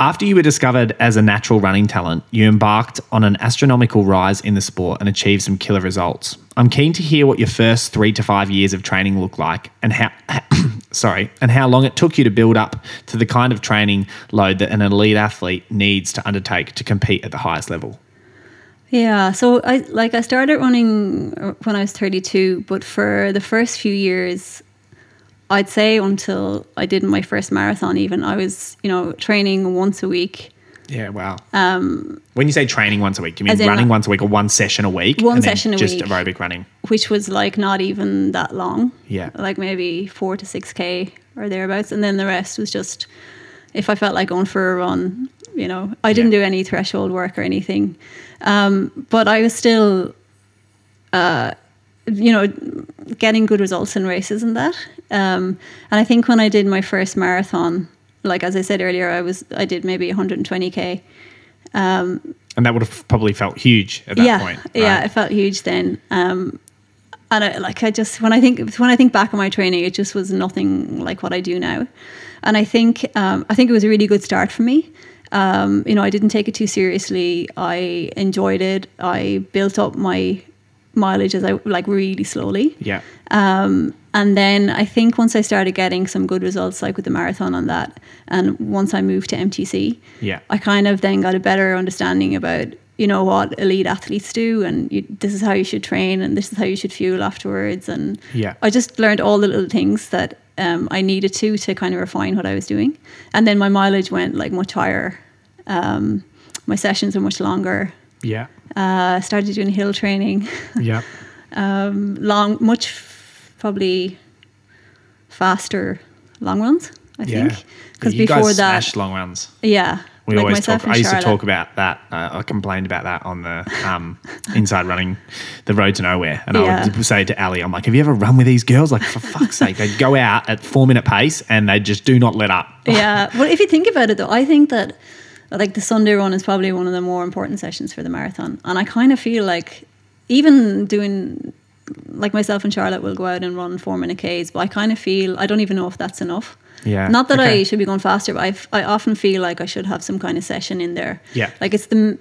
After you were discovered as a natural running talent, you embarked on an astronomical rise in the sport and achieved some killer results. I'm keen to hear what your first three to five years of training looked like and how, sorry, and how long it took you to build up to the kind of training load that an elite athlete needs to undertake to compete at the highest level. Yeah, so I like I started running uh, when I was 32, but for the first few years I'd say until I did my first marathon even I was, you know, training once a week. Yeah, wow. Um, when you say training once a week, do you mean running like- once a week or one session a week? One session a just week. aerobic running. which was like not even that long. Yeah. Like maybe four to six K or thereabouts. And then the rest was just if I felt like going for a run, you know, I didn't Yeah. do any threshold work or anything. Um, but I was still, uh, you know, getting good results in races and that. Um, and I think when I did my first marathon, like as I said earlier, I was I did maybe 120k. And that would have probably felt huge at that yeah, point. yeah, right? it felt huge then. Um, and I, like I just when I think when I think back on my training, it just was nothing like what I do now. And I think um, I think it was a really good start for me. Um, you know, I didn't take it too seriously. I enjoyed it. I built up my mileage as I like really slowly. Yeah. Um, and then I think once I started getting some good results, like with the marathon on that, and once I moved to MTC, Yeah. I kind of then got a better understanding about you know what elite athletes do, and you, this is how you should train, and this is how you should fuel afterwards, and Yeah. I just learned all the little things that um, I needed to to kind of refine what I was doing, and then my mileage went like much higher. Um, my sessions were much longer. Yeah. Uh, started doing hill training. Yeah. um, long, much probably faster long runs. I Yeah. think because you before guys that, long runs. yeah, We like always talk. I used to talk about that. Uh, I complained about that on the um, inside running, the road to nowhere, and I would say to Ali, "I'm like, have you ever run with these girls? Like, for fuck's sake, they go out at four minute pace and they just do not let up." yeah. Well, if you think about it, though, I think that like the Sunday run is probably one of the more important sessions for the marathon, and I kind of feel like even doing like myself and Charlotte will go out and run four minute Ks, but I kind of feel I don't even know if that's enough. Yeah. Not that Okay. I should be going faster, but I, I often feel like I should have some kind of session in there. Yeah. Like it's the,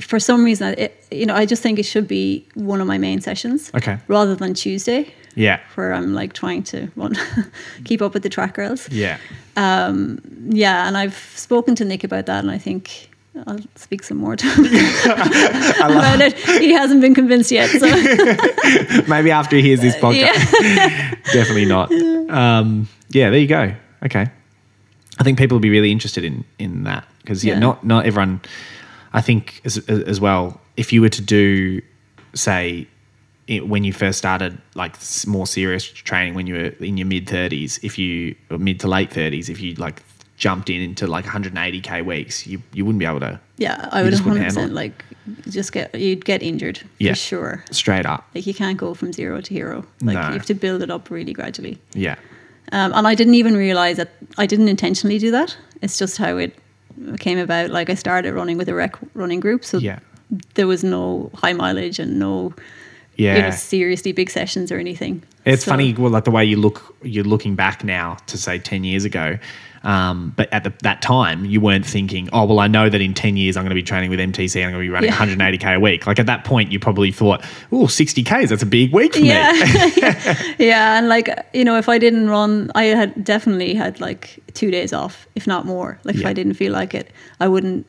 for some reason, it, you know, I just think it should be one of my main sessions. Okay. Rather than Tuesday, Yeah. where I'm like trying to run, keep up with the track girls. Yeah. Um, yeah. And I've spoken to Nick about that, and I think I'll speak some more to him about it. He hasn't been convinced yet. So Maybe after he hears this podcast. yeah. Definitely not. Um, yeah, there you go. Okay. I think people will be really interested in in that because yeah, Yeah. not not everyone. I think as as well, if you were to do, say, it, when you first started like more serious training when you were in your mid thirties, if you or mid to late thirties, if you like jumped in into like 180k weeks, you you wouldn't be able to Yeah, I would just wouldn't 100 percent like just get you'd get injured for Yeah. sure. straight up. Like you can't go from zero to hero. Like No. you have to build it up really gradually. Yeah. Um, and I didn't even realize that I didn't intentionally do that. It's just how it came about. Like I started running with a rec running group, so Yeah. there was no high mileage and no Yeah. you know, seriously big sessions or anything. It's So- funny, well, like the way you look, you're looking back now to say 10 years ago. Um, but at the, that time, you weren't thinking, oh, well, I know that in 10 years I'm going to be training with MTC and I'm going to be running Yeah. 180K a week. Like at that point, you probably thought, oh, 60Ks, that's a big week for Yeah, me. yeah, and like you know, if I didn't run, I had definitely had like two days off, if not more. Like if I didn't feel like it, I wouldn't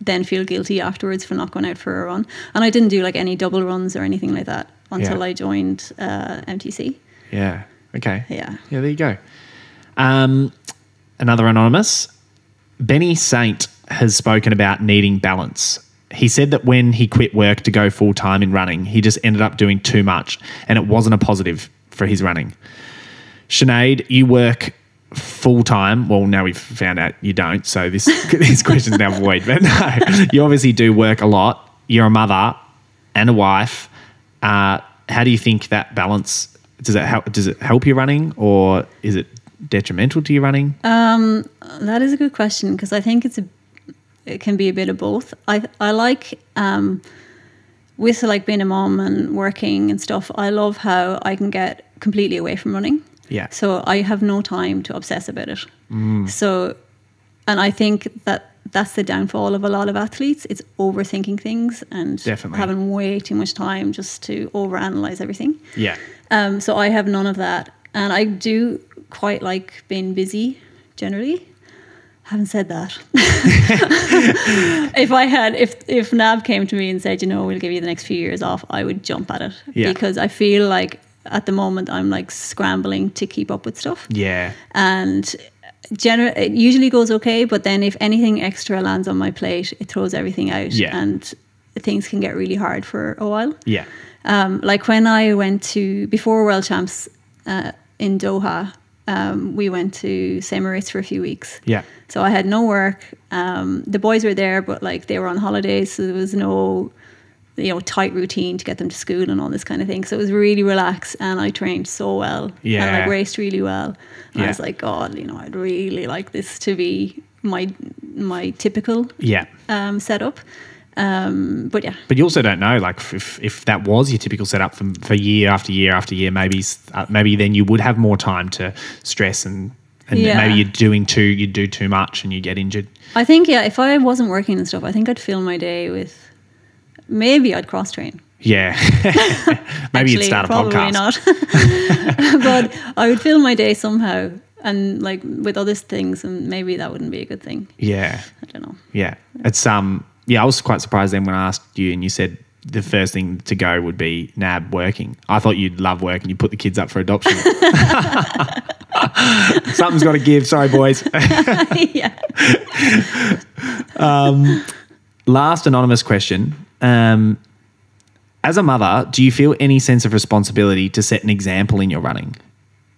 then feel guilty afterwards for not going out for a run. And I didn't do like any double runs or anything like that until Yeah. I joined uh, MTC. Yeah. Okay. Yeah. Yeah, there you go. Um, another anonymous. Benny Saint has spoken about needing balance. He said that when he quit work to go full time in running, he just ended up doing too much and it wasn't a positive for his running. Sinead, you work full time. Well, now we've found out you don't, so this this question's now void. But no, you obviously do work a lot. You're a mother and a wife. Uh, how do you think that balance does it help? Does it help you running, or is it detrimental to your running? That is a good question because I think it's a it can be a bit of both. I I like um, with like being a mom and working and stuff. I love how I can get completely away from running. Yeah. So I have no time to obsess about it. So, and I think that that's the downfall of a lot of athletes. It's overthinking things and Definitely. having way too much time just to overanalyze everything. yeah, Um, so I have none of that, and I do quite like being busy generally. Haven't said that. if I had, if if NAB came to me and said, you know, we'll give you the next few years off, I would jump at it Yeah. because I feel like at the moment I'm like scrambling to keep up with stuff, yeah, and gener- it usually goes okay. But then if anything extra lands on my plate, it throws everything out, Yeah. and things can get really hard for a while. yeah, Um, like when I went to before World Champs uh, in Doha, um, we went to St. Moritz for a few weeks. yeah, So I had no work. Um, the boys were there, but like they were on holidays, so there was no, you know, tight routine to get them to school and all this kind of thing. So it was really relaxed, and I trained so well. Yeah. and Yeah. like raced really well. And Yeah. I was like, God, you know, I'd really like this to be my my typical yeah. um, setup. Um, but yeah, But you also don't know, like if, if that was your typical setup for, for year after year after year, maybe uh, maybe then you would have more time to stress and and Yeah. maybe you're doing too you do too much and you get injured. I think yeah, if I wasn't working and stuff, I think I'd fill my day with maybe I'd cross train. Yeah, maybe you'd start a probably podcast. not. but I would fill my day somehow, and like with other things, and maybe that wouldn't be a good thing. Yeah, I don't know. yeah. It's um yeah. I was quite surprised then when I asked you and you said the first thing to go would be NAB working. I thought you'd love work and you put the kids up for adoption. Something's got to give. Sorry, boys. yeah. Um, Last anonymous question. Um, as a mother, do you feel any sense of responsibility to set an example in your running?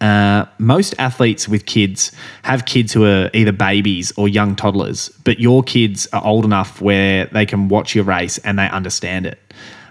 Uh, most athletes with kids have kids who are either babies or young toddlers, but your kids are old enough where they can watch your race and they understand it.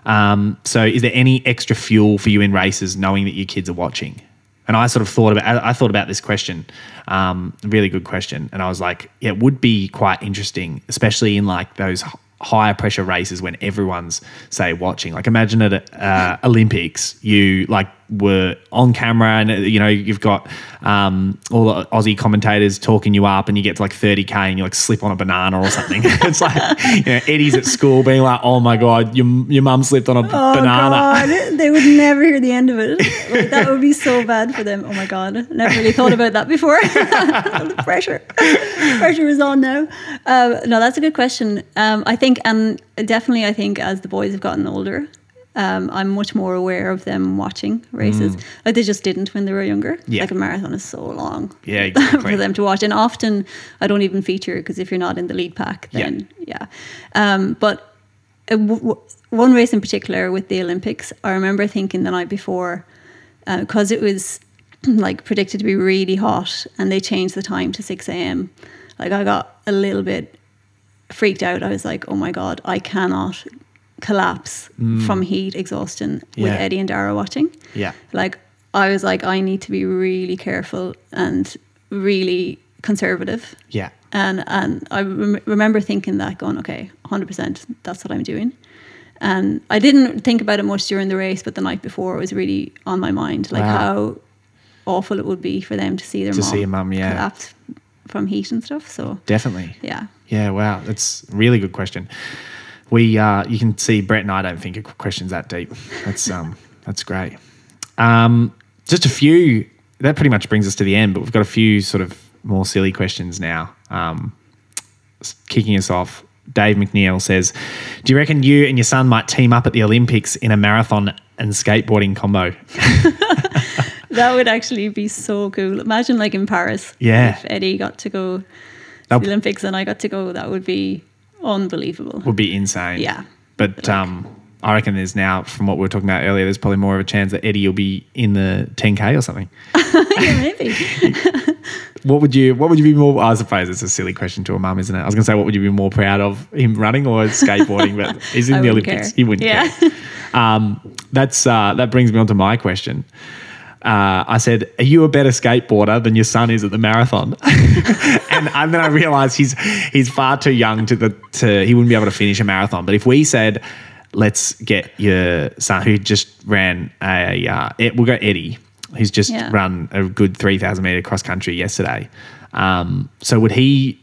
Um, so, is there any extra fuel for you in races knowing that your kids are watching? And I sort of thought about I thought about this question, um, really good question, and I was like, yeah, it would be quite interesting, especially in like those higher pressure races when everyone's say watching. Like imagine at uh, Olympics, you like were on camera, and uh, you know you've got um, all the Aussie commentators talking you up, and you get to like thirty k, and you like slip on a banana or something. it's like you know Eddie's at school being like, oh my god, your your mum slipped on a Oh banana. God, they would never hear the end of it. Like, that would be so bad for them. Oh my God, never really thought about that before. the pressure, pressure is on now. Um, no, that's a good question. Um, I think, and definitely, I think as the boys have gotten older, um, I'm much more aware of them watching races. Like they just didn't when they were younger. Mm. Yeah. Like a marathon is so long. Yeah, exactly. for them to watch, and often I don't even feature because if you're not in the lead pack, then yeah. Um, but uh, w- w- one race in particular with the Olympics, I remember thinking the night before, because it was like predicted to be really hot and they changed the time to 6 a.m. like I got a little bit freaked out. I was like, oh my god, I cannot collapse from heat exhaustion with Mm. Yeah. Eddie and Dara watching. Yeah. Like I was like, I need to be really careful and really conservative. Yeah. And and I rem- remember thinking that, going, okay, 100%, that's what I'm doing. And I didn't think about it much during the race, but the night before it was really on my mind, like Wow. how awful it would be for them to see their To mom see a mum, yeah. collapse from heat and stuff. So Definitely. yeah, Yeah, wow, that's a really good question. We, uh, you can see Brett and I don't think a question's that deep. That's um, that's great. Um, just a few. That pretty much brings us to the end, but we've got a few sort of more silly questions now. Um, kicking us off, Dave McNeil says, "Do you reckon you and your son might team up at the Olympics in a marathon and skateboarding combo?" that would actually be so cool. Imagine like in Paris, Yeah. if Eddie got to go to the Olympics and I got to go, that would be unbelievable. would be insane. Yeah. But um, I reckon there's now, from what we were talking about earlier, there's probably more of a chance that Eddie will be in the 10k or something. yeah, maybe. What would you? What would you be more? I suppose it's a silly question to a mum, isn't it? I was going to say, what would you be more proud of, him running or skateboarding? But he's in I the Olympics. care. He wouldn't Yeah. care. Um, that's uh, that brings me on to my question. Uh, I said, "Are you a better skateboarder than your son is at the marathon?" and, and then I realised he's he's far too young to the to he wouldn't be able to finish a marathon. But if we said, "Let's get your son who just ran a uh, Ed- we'll go Eddie, who's just Yeah. run a good three thousand meter cross country yesterday." Um, so would he?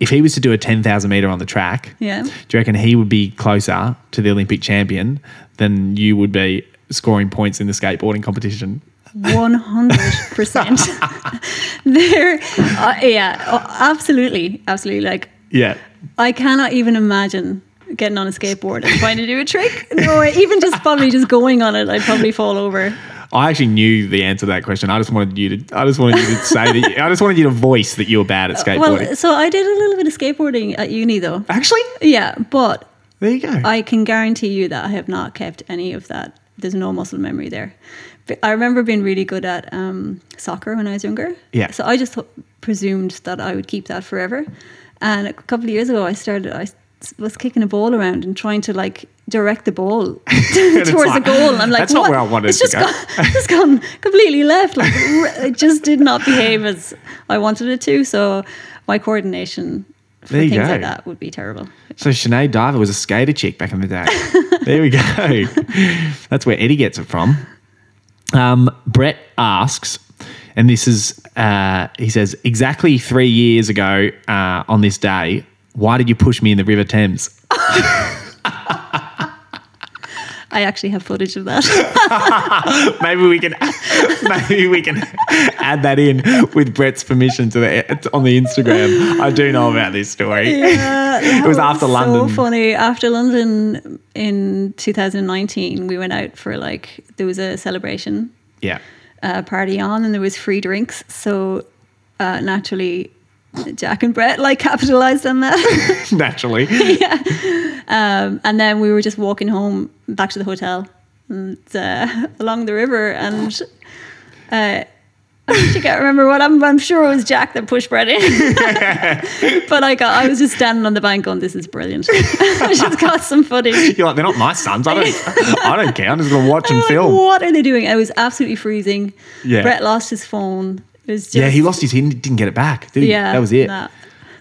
If he was to do a 10,000 meter on the track, Yeah. do you reckon he would be closer to the Olympic champion than you would be scoring points in the skateboarding competition? One hundred percent. There, uh, yeah, oh, absolutely, absolutely. Like Yeah. I cannot even imagine getting on a skateboard and trying to do a trick. No, even just probably just going on it, I'd probably fall over. I actually knew the answer to that question. I just wanted you to. I just wanted you to say that. You, I just wanted you to voice that you were bad at skateboarding. Well, so I did a little bit of skateboarding at uni, though. actually, Yeah, but there you go. I can guarantee you that I have not kept any of that. There's no muscle memory there. But I remember being really good at um, soccer when I was younger. Yeah. So I just presumed that I would keep that forever. And a couple of years ago, I started. I was kicking a ball around and trying to like direct the ball towards the goal. And I'm like, "That's not where I wanted it's to just go." Gone, it's just gone completely left. Like it just did not behave as I wanted it to. So my coordination There you things go. like that would be terrible. so Sinead Diver was a skater chick back in the day. there we go. That's where Eddie gets it from. Um, Brett asks, and this is, uh, he says, exactly three years ago uh, on this day, why did you push me in the River Thames? I actually have footage of that. maybe we can, maybe we can add that in with Brett's permission to the on the Instagram. I do know about this story. it was after London. So funny. After London in 2019, we went out for like there was a celebration Yeah, uh, party on, and there was free drinks. So uh, naturally, Jack and Brett like capitalized on that. naturally. Um, and then we were just walking home back to the hotel and uh, along the river, and uh, I can't remember what I'm. I'm sure it was Jack that pushed Brett in, but I got. I was just standing on the bank going, "This is brilliant." I just got some footage. You're like, they're not my sons. I don't. I don't care. I'm just gonna watch like, film. what are they doing? It was absolutely freezing. Yeah. Brett lost his phone. It was just, Yeah, he lost his. He didn't get it back. Did he? Yeah, that was it. nah.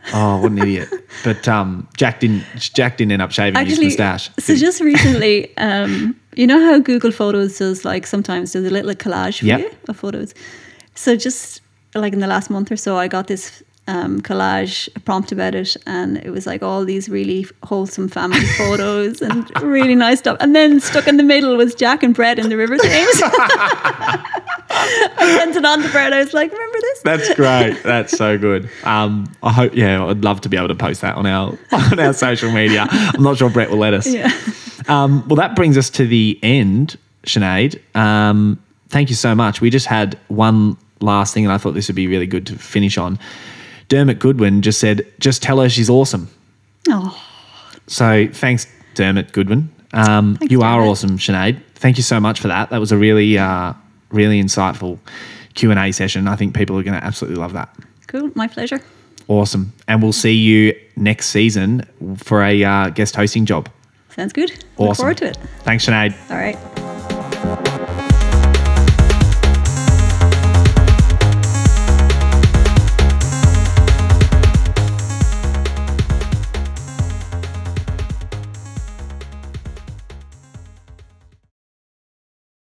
Oh, what an idiot! But um, Jack didn't. Jack didn't end up shaving Actually, his moustache. so just recently, um, you know how Google Photos does like sometimes does a little collage for Yep. you of photos. So just like in the last month or so, I got this um, collage prompt about it, and it was like all these really wholesome family photos and really nice stuff. And then stuck in the middle was Jack and Brett in the River Thames. I sent it on to Brett. I was like, "Remember this?" That's great. That's so good. Um, I hope. Yeah, I'd love to be able to post that on our on our social media. I'm not sure Brett will let us. Yeah. Um, well, that brings us to the end, Sinead. Um, thank you so much. We just had one last thing, and I thought this would be really good to finish on. Dermot Goodwin just said, "Just tell her she's awesome." Oh, So thanks, Dermot Goodwin. Um, Thanks, you are Dermot. awesome, Sinead. Thank you so much for that. That was a really, uh, really insightful Q and A session. I think people are going to absolutely love that. cool. My pleasure. Awesome. And we'll see you next season for a uh, guest hosting job. Sounds good. Awesome. Look forward to it. Thanks, Sinead. All right.